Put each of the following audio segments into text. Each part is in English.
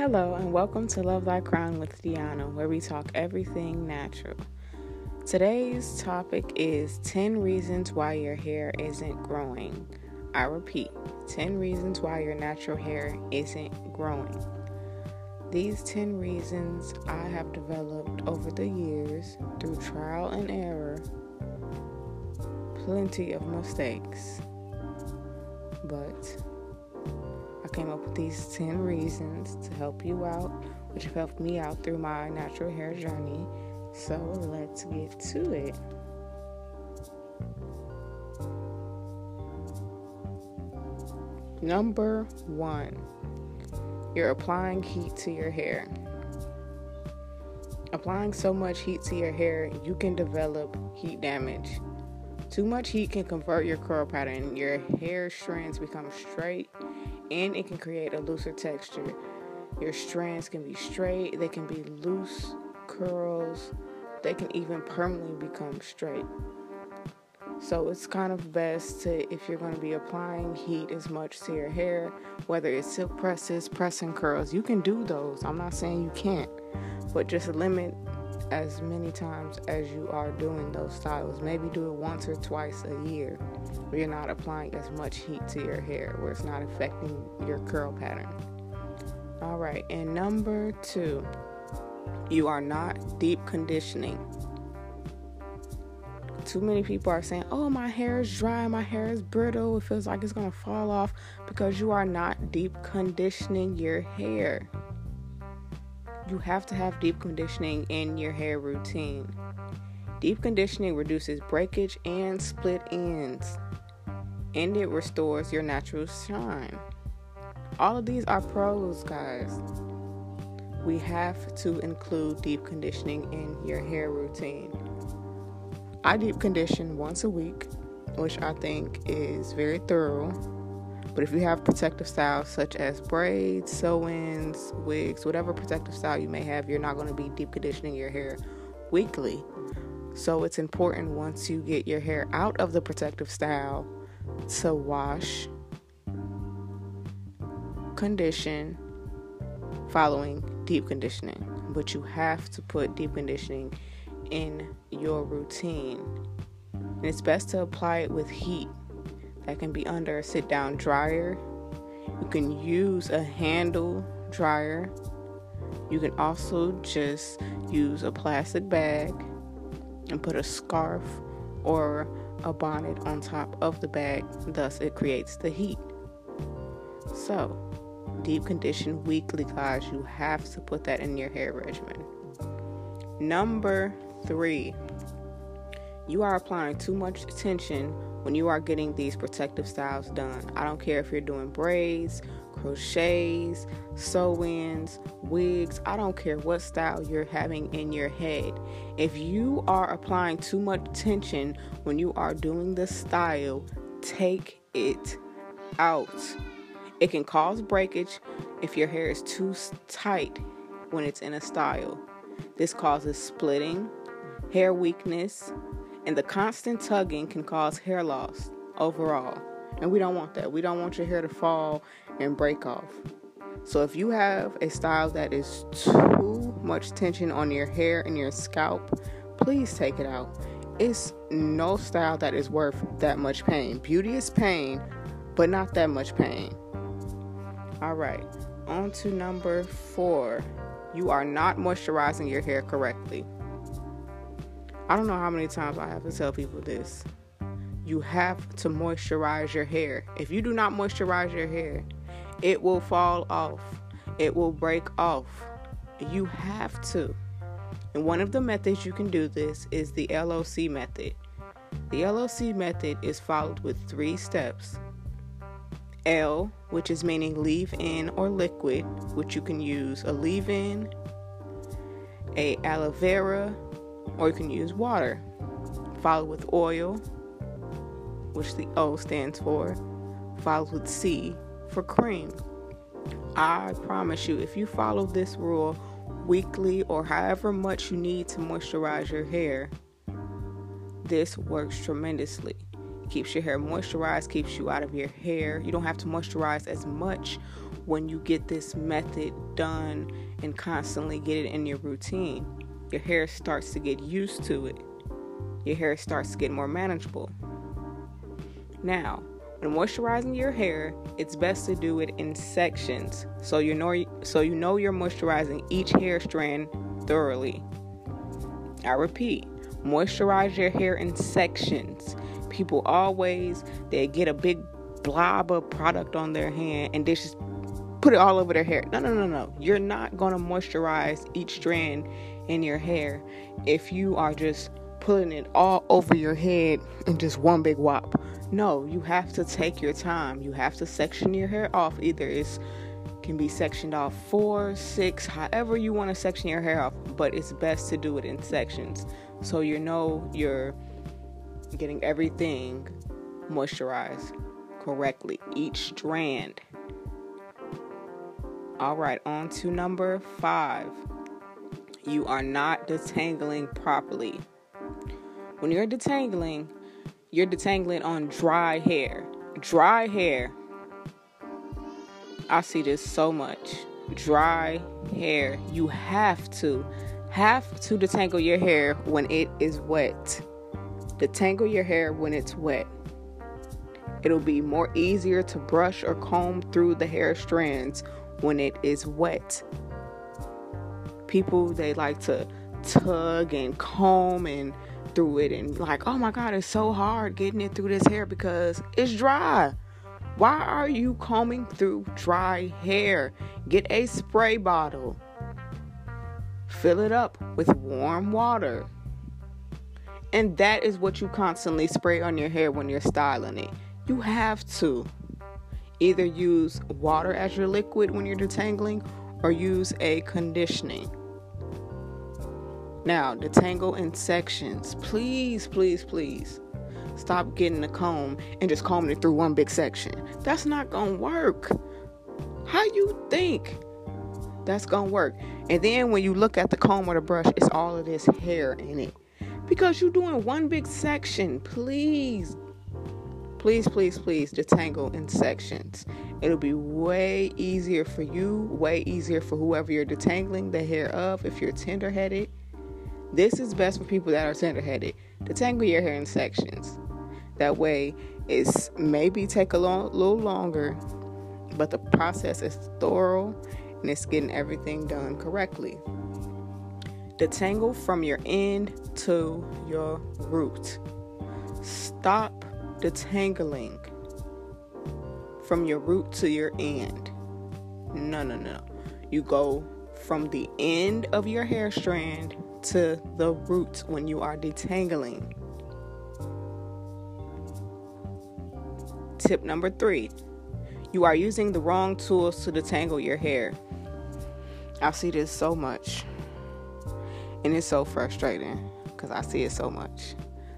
Hello, and welcome to Love Thy Crown with Deanna, where we talk everything natural. Today's topic is 10 reasons why your hair isn't growing. I repeat, 10 reasons why your natural hair isn't growing. These 10 reasons I have developed over the years through trial and error, plenty of mistakes, but came up with these 10 reasons to help you out, which have helped me out through my natural hair journey. So let's get to it. Number one, you're applying heat to your hair. Applying so much heat to your hair, you can develop heat damage. Too much heat can convert your curl pattern. Your hair strands become straight and it can create a looser texture. Your strands can be straight, they can be loose curls, they can even permanently become straight. So it's kind of best to, if you're going to be applying heat as much to your hair, whether it's silk presses, pressing curls, you can do those. I'm not saying you can't, but just limit as many times as you are doing those styles. Maybe do it once or twice a year where you're not applying as much heat to your hair, where it's not affecting your curl pattern. All right, and number two, you are not deep conditioning. Too many people are saying, Oh, my hair is dry, my hair is brittle, it feels like it's gonna fall off because you are not deep conditioning your hair you have to have deep conditioning in your hair routine. Deep conditioning reduces breakage and split ends, and it restores your natural shine. All of these are pros, guys. We have to include deep conditioning in your hair routine. I deep condition once a week, which I think is very thorough but if you have protective styles such as braids, sew ins, wigs, whatever protective style you may have, you're not going to be deep conditioning your hair weekly. So it's important once you get your hair out of the protective style to wash, condition, following deep conditioning. But you have to put deep conditioning in your routine. And it's best to apply it with heat that can be under a sit down dryer. You can use a handle dryer. You can also just use a plastic bag and put a scarf or a bonnet on top of the bag, thus, it creates the heat. So, deep condition weekly, guys, you have to put that in your hair regimen. Number three, you are applying too much attention when you are getting these protective styles done. I don't care if you're doing braids, crochets, sew ins, wigs, I don't care what style you're having in your head. If you are applying too much tension when you are doing the style, take it out. It can cause breakage if your hair is too tight when it's in a style. This causes splitting, hair weakness, and the constant tugging can cause hair loss overall. And we don't want that. We don't want your hair to fall and break off. So if you have a style that is too much tension on your hair and your scalp, please take it out. It's no style that is worth that much pain. Beauty is pain, but not that much pain. All right, on to number four. You are not moisturizing your hair correctly. I don't know how many times I have to tell people this. You have to moisturize your hair. If you do not moisturize your hair, it will fall off, it will break off. You have to. And one of the methods you can do this is the LOC method. The LOC method is followed with three steps. L, which is meaning leave in or liquid, which you can use a leave in, a aloe vera, or you can use water. Follow with oil, which the O stands for. Follow with C for cream. I promise you, if you follow this rule weekly or however much you need to moisturize your hair, this works tremendously. Keeps your hair moisturized, keeps you out of your hair. You don't have to moisturize as much when you get this method done and constantly get it in your routine, your hair starts to get used to it. Your hair starts to get more manageable. Now, when moisturizing your hair, it's best to do it in sections so you know so you know you're moisturizing each hair strand thoroughly. I repeat, moisturize your hair in sections. People always they get a big blob of product on their hand and they just put it all over their hair. No, no, no, no. You're not going to moisturize each strand in your hair if you are just putting it all over your head in just one big wop. No, you have to take your time. You have to section your hair off. Either it's can be sectioned off four, six, however you want to section your hair off, but it's best to do it in sections so you know you're getting everything moisturized correctly, each strand. All right, on to number five. You are not detangling properly. When you're detangling, you're detangling on dry hair. Dry hair. I see this so much. Dry hair. You have to have to detangle your hair when it is wet. Detangle your hair when it's wet. It'll be more easier to brush or comb through the hair strands when it is wet. People they like to tug and comb and through it and like, oh my god, it's so hard getting it through this hair because it's dry. Why are you combing through dry hair? Get a spray bottle. Fill it up with warm water. And that is what you constantly spray on your hair when you're styling it. You have to either use water as your liquid when you're detangling or use a conditioning. Now, detangle in sections. Please, please, please stop getting a comb and just combing it through one big section. That's not gonna work. How you think that's gonna work? And then when you look at the comb or the brush, it's all of this hair in it. Because you're doing one big section. Please, please, please, please detangle in sections. It'll be way easier for you, way easier for whoever you're detangling the hair of if you're tender headed this is best for people that are tender headed. Detangle your hair in sections. That way, it's maybe take a long, little longer, but the process is thorough and it's getting everything done correctly. Detangle from your end to your root. Stop detangling from your root to your end. No, no, no. You go from the end of your hair strand to the root when you are detangling. Tip number three you are using the wrong tools to detangle your hair. I see this so much, and it's so frustrating because I see it so much.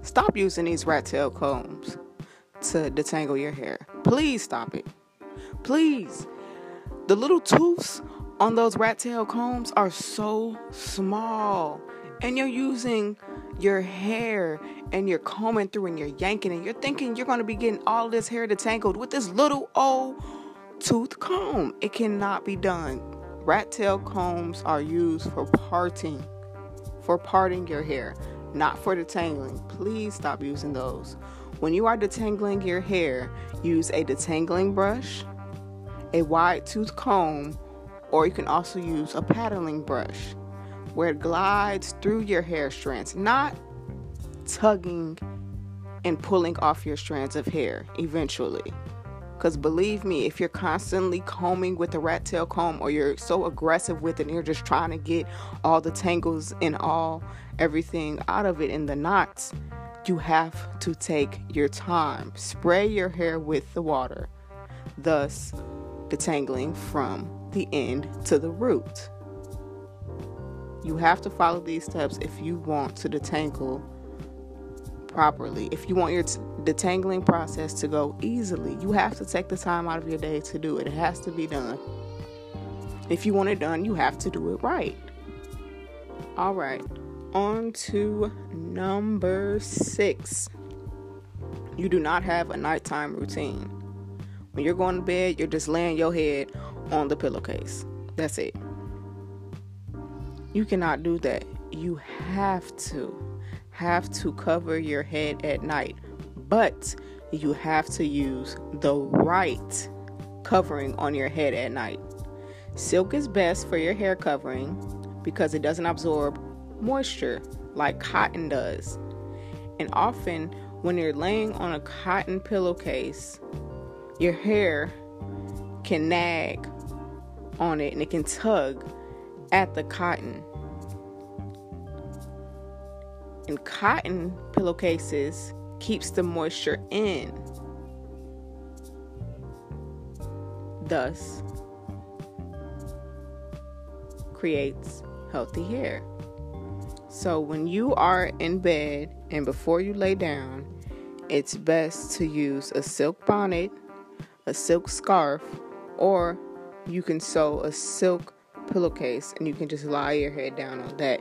Stop using these rat tail combs to detangle your hair. Please stop it. Please. The little tooths on those rat tail combs are so small. And you're using your hair and you're combing through and you're yanking and you're thinking you're going to be getting all this hair detangled with this little old tooth comb. It cannot be done. Rat tail combs are used for parting, for parting your hair, not for detangling. Please stop using those. When you are detangling your hair, use a detangling brush, a wide tooth comb, or you can also use a paddling brush where it glides through your hair strands, not tugging and pulling off your strands of hair eventually. Because believe me, if you're constantly combing with a rat tail comb or you're so aggressive with it and you're just trying to get all the tangles and all everything out of it in the knots, you have to take your time. Spray your hair with the water, thus detangling from the end to the root. You have to follow these steps if you want to detangle properly. If you want your t- detangling process to go easily, you have to take the time out of your day to do it. It has to be done. If you want it done, you have to do it right. All right, on to number six. You do not have a nighttime routine. When you're going to bed, you're just laying your head on the pillowcase. That's it. You cannot do that. You have to have to cover your head at night, but you have to use the right covering on your head at night. Silk is best for your hair covering because it doesn't absorb moisture like cotton does. And often, when you're laying on a cotton pillowcase, your hair can nag on it and it can tug at the cotton. And cotton pillowcases keeps the moisture in. Thus, creates healthy hair. So, when you are in bed and before you lay down, it's best to use a silk bonnet, a silk scarf, or you can sew a silk pillowcase and you can just lie your head down on that.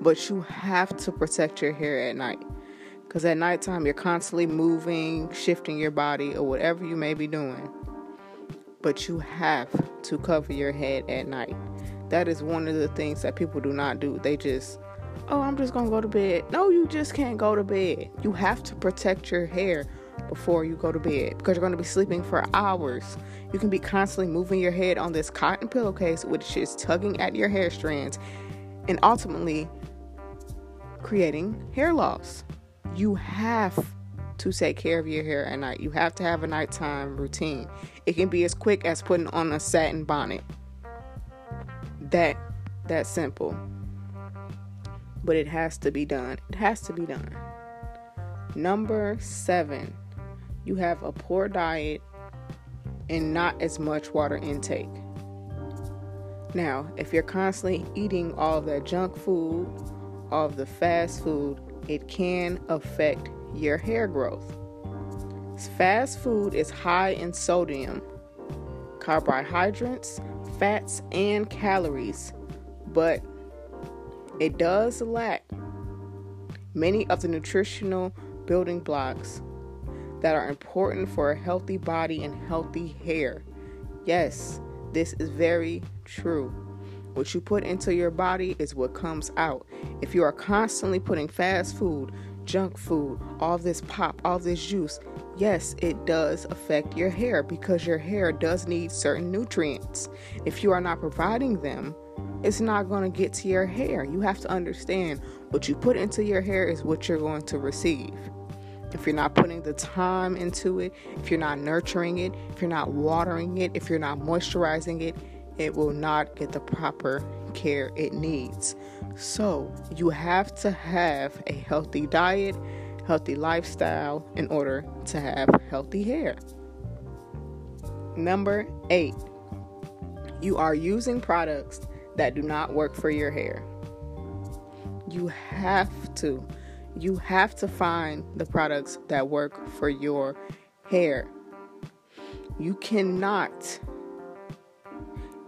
But you have to protect your hair at night. Because at nighttime, you're constantly moving, shifting your body, or whatever you may be doing. But you have to cover your head at night. That is one of the things that people do not do. They just, oh, I'm just to go to bed. No, you just can't go to bed. You have to protect your hair before you go to bed because you're going to be sleeping for hours. You can be constantly moving your head on this cotton pillowcase, which is tugging at your hair strands and ultimately creating hair loss. You have to take care of your hair at night. You have to have a nighttime routine. It can be as quick as putting on a satin bonnet that that simple. But it has to be done. It has to be done. Number 7. You have a poor diet and not as much water intake. Now, if you're constantly eating all of that junk food, all of the fast food, it can affect your hair growth. Fast food is high in sodium, carbohydrates, fats, and calories, but it does lack many of the nutritional building blocks that are important for a healthy body and healthy hair. Yes, this is very true. What you put into your body is what comes out. If you are constantly putting fast food, junk food, all this pop, all this juice, yes, it does affect your hair because your hair does need certain nutrients. If you are not providing them, it's not going to get to your hair. You have to understand what you put into your hair is what you're going to receive. If you're not putting the time into it, if you're not nurturing it, if you're not watering it, if you're not moisturizing it, it will not get the proper care it needs. So, you have to have a healthy diet, healthy lifestyle in order to have healthy hair. Number eight, you are using products that do not work for your hair. You have to. You have to find the products that work for your hair. You cannot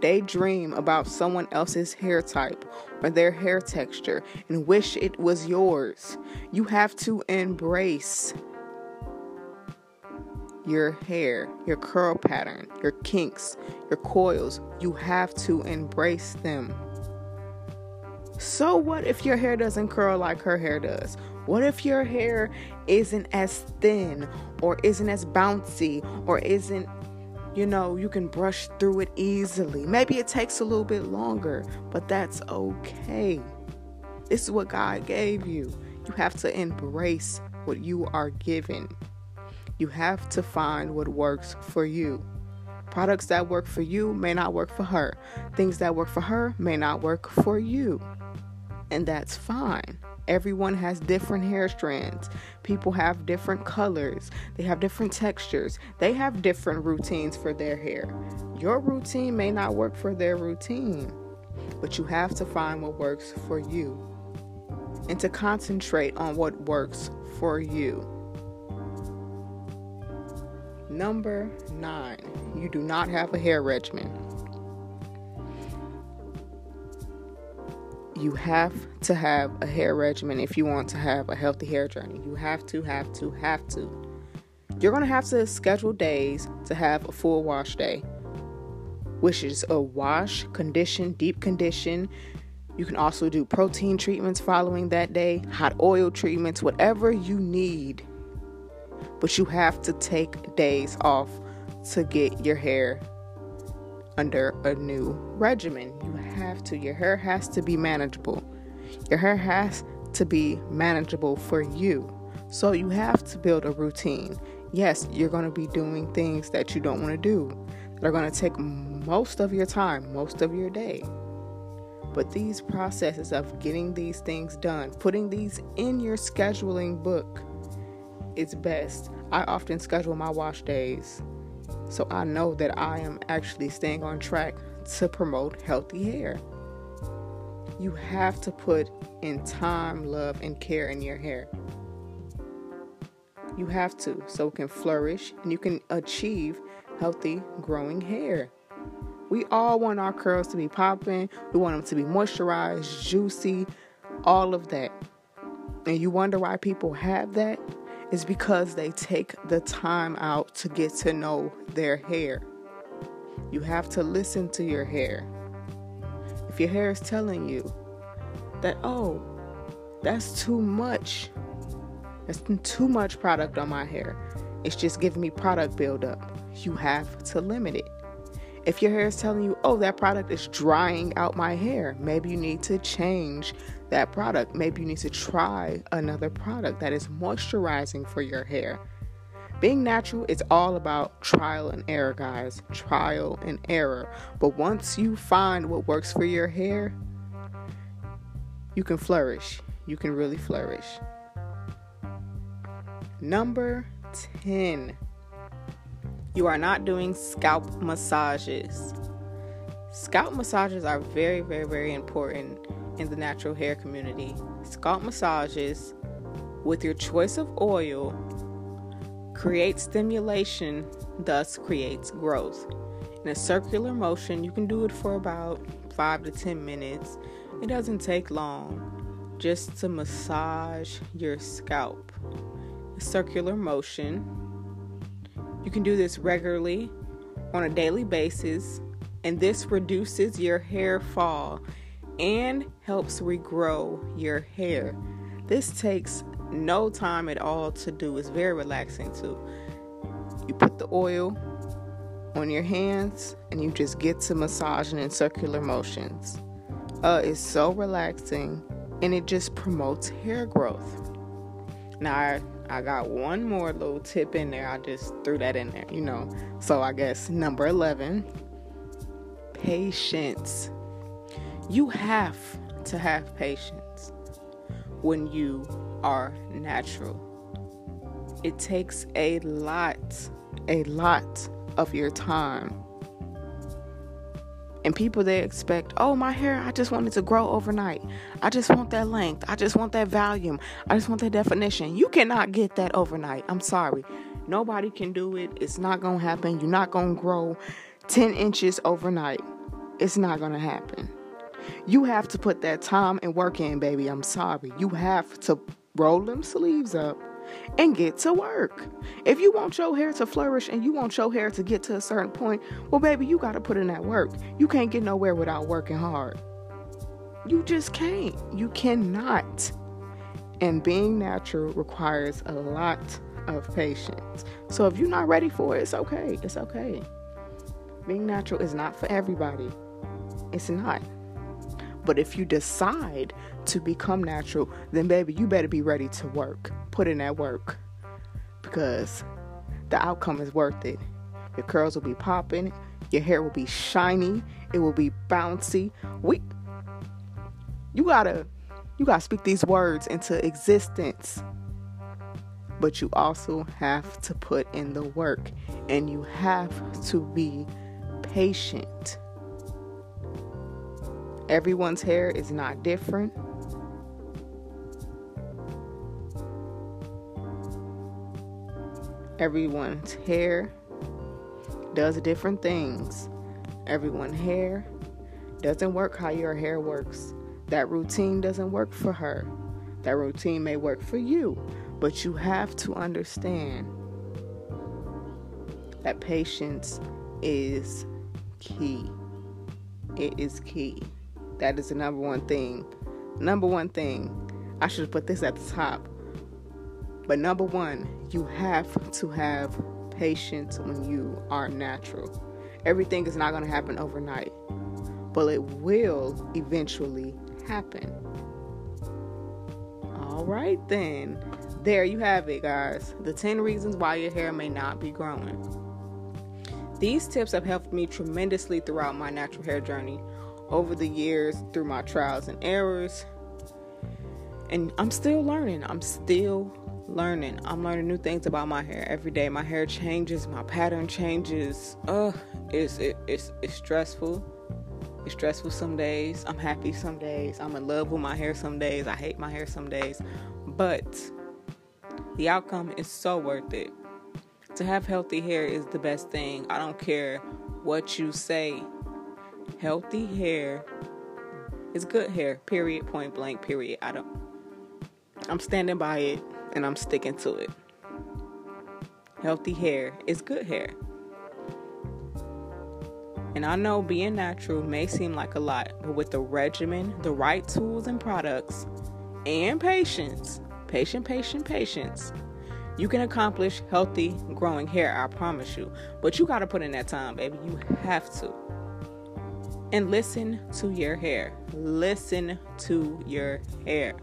daydream about someone else's hair type or their hair texture and wish it was yours. You have to embrace your hair, your curl pattern, your kinks, your coils. You have to embrace them. So, what if your hair doesn't curl like her hair does? What if your hair isn't as thin or isn't as bouncy or isn't you know, you can brush through it easily. Maybe it takes a little bit longer, but that's okay. This is what God gave you. You have to embrace what you are given. You have to find what works for you. Products that work for you may not work for her. Things that work for her may not work for you. And that's fine. Everyone has different hair strands. People have different colors. They have different textures. They have different routines for their hair. Your routine may not work for their routine, but you have to find what works for you and to concentrate on what works for you. Number nine, you do not have a hair regimen. you have to have a hair regimen if you want to have a healthy hair journey. You have to, have to, have to. You're going to have to schedule days to have a full wash day, which is a wash, condition, deep condition. You can also do protein treatments following that day, hot oil treatments, whatever you need. But you have to take days off to get your hair under a new regimen. You have to. Your hair has to be manageable. Your hair has to be manageable for you. So you have to build a routine. Yes, you're going to be doing things that you don't want to do that are going to take most of your time, most of your day. But these processes of getting these things done, putting these in your scheduling book, is best. I often schedule my wash days so I know that I am actually staying on track to promote healthy hair. You have to put in time, love, and care in your hair. You have to, so it can flourish and you can achieve healthy, growing hair. We all want our curls to be popping, we want them to be moisturized, juicy, all of that. And you wonder why people have that? It's because they take the time out to get to know their hair. You have to listen to your hair. If your hair is telling you that, oh, that's too much, that's too much product on my hair, it's just giving me product buildup, you have to limit it. If your hair is telling you, oh, that product is drying out my hair, maybe you need to change that product. Maybe you need to try another product that is moisturizing for your hair. Being natural is all about trial and error, guys. Trial and error. But once you find what works for your hair, you can flourish. You can really flourish. Number 10 you are not doing scalp massages. Scalp massages are very, very, very important in the natural hair community. Scalp massages with your choice of oil create stimulation, thus creates growth. In a circular motion, you can do it for about 5 to 10 minutes. It doesn't take long just to massage your scalp. A circular motion you can do this regularly on a daily basis, and this reduces your hair fall and helps regrow your hair. This takes no time at all to do. It's very relaxing too. You put the oil on your hands and you just get to massaging in circular motions. Uh, it's so relaxing and it just promotes hair growth. Now, I I got one more little tip in there. I just threw that in there, you know. So I guess number 11 patience. You have to have patience when you are natural. It takes a lot, a lot of your time and people they expect, oh, my hair, I just want it to grow overnight. I just want that length. I just want that volume. I just want that definition. You cannot get that overnight. I'm sorry. Nobody can do it. It's not going to happen. You're not going to grow 10 inches overnight. It's not going to happen. You have to put that time and work in, baby. I'm sorry. You have to roll them sleeves up and get to work. If you want your hair to flourish and you want your hair to get to a certain point, well, baby, you got to put in that work. You can't get nowhere without working hard. You just can't. You cannot. And being natural requires a lot of patience. So if you're not ready for it, it's okay. It's okay. Being natural is not for everybody. It's not. But if you decide to become natural, then baby, you better be ready to work. Put in that work. Because the outcome is worth it. Your curls will be popping, your hair will be shiny, it will be bouncy. We you gotta you gotta speak these words into existence. But you also have to put in the work and you have to be patient. Everyone's hair is not different. Everyone's hair does different things. Everyone's hair doesn't work how your hair works. That routine doesn't work for her. That routine may work for you, but you have to understand that patience is key. It is key. That is the number one thing. Number one thing. I should put this at the top. But number one, you have to have patience when you are natural. Everything is not going to happen overnight, but it will eventually happen. All right, then. There you have it, guys. The 10 reasons why your hair may not be growing. These tips have helped me tremendously throughout my natural hair journey over the years through my trials and errors. And I'm still learning. I'm still learning. I'm learning new things about my hair every day. My hair changes, my pattern changes. Ugh, it's it, it's it's stressful. It's stressful some days. I'm happy some days. I'm in love with my hair some days. I hate my hair some days. But the outcome is so worth it. To have healthy hair is the best thing. I don't care what you say. Healthy hair is good hair. Period. Point blank. Period. I don't. I'm standing by it and I'm sticking to it. Healthy hair is good hair. And I know being natural may seem like a lot, but with the regimen, the right tools and products, and patience, patient, patient, patience, you can accomplish healthy, growing hair, I promise you. But you got to put in that time, baby. You have to. And listen to your hair. Listen to your hair.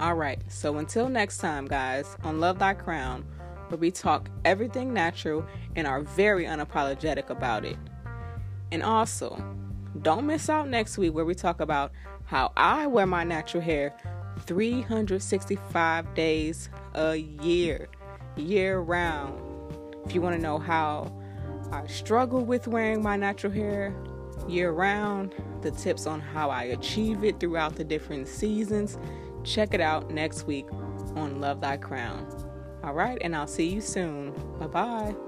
All right, so until next time, guys, on Love Thy Crown, where we talk everything natural and are very unapologetic about it. And also, don't miss out next week where we talk about how I wear my natural hair 365 days a year, year round. If you want to know how I struggle with wearing my natural hair year round, the tips on how I achieve it throughout the different seasons, Check it out next week on Love Thy Crown. All right, and I'll see you soon. Bye bye.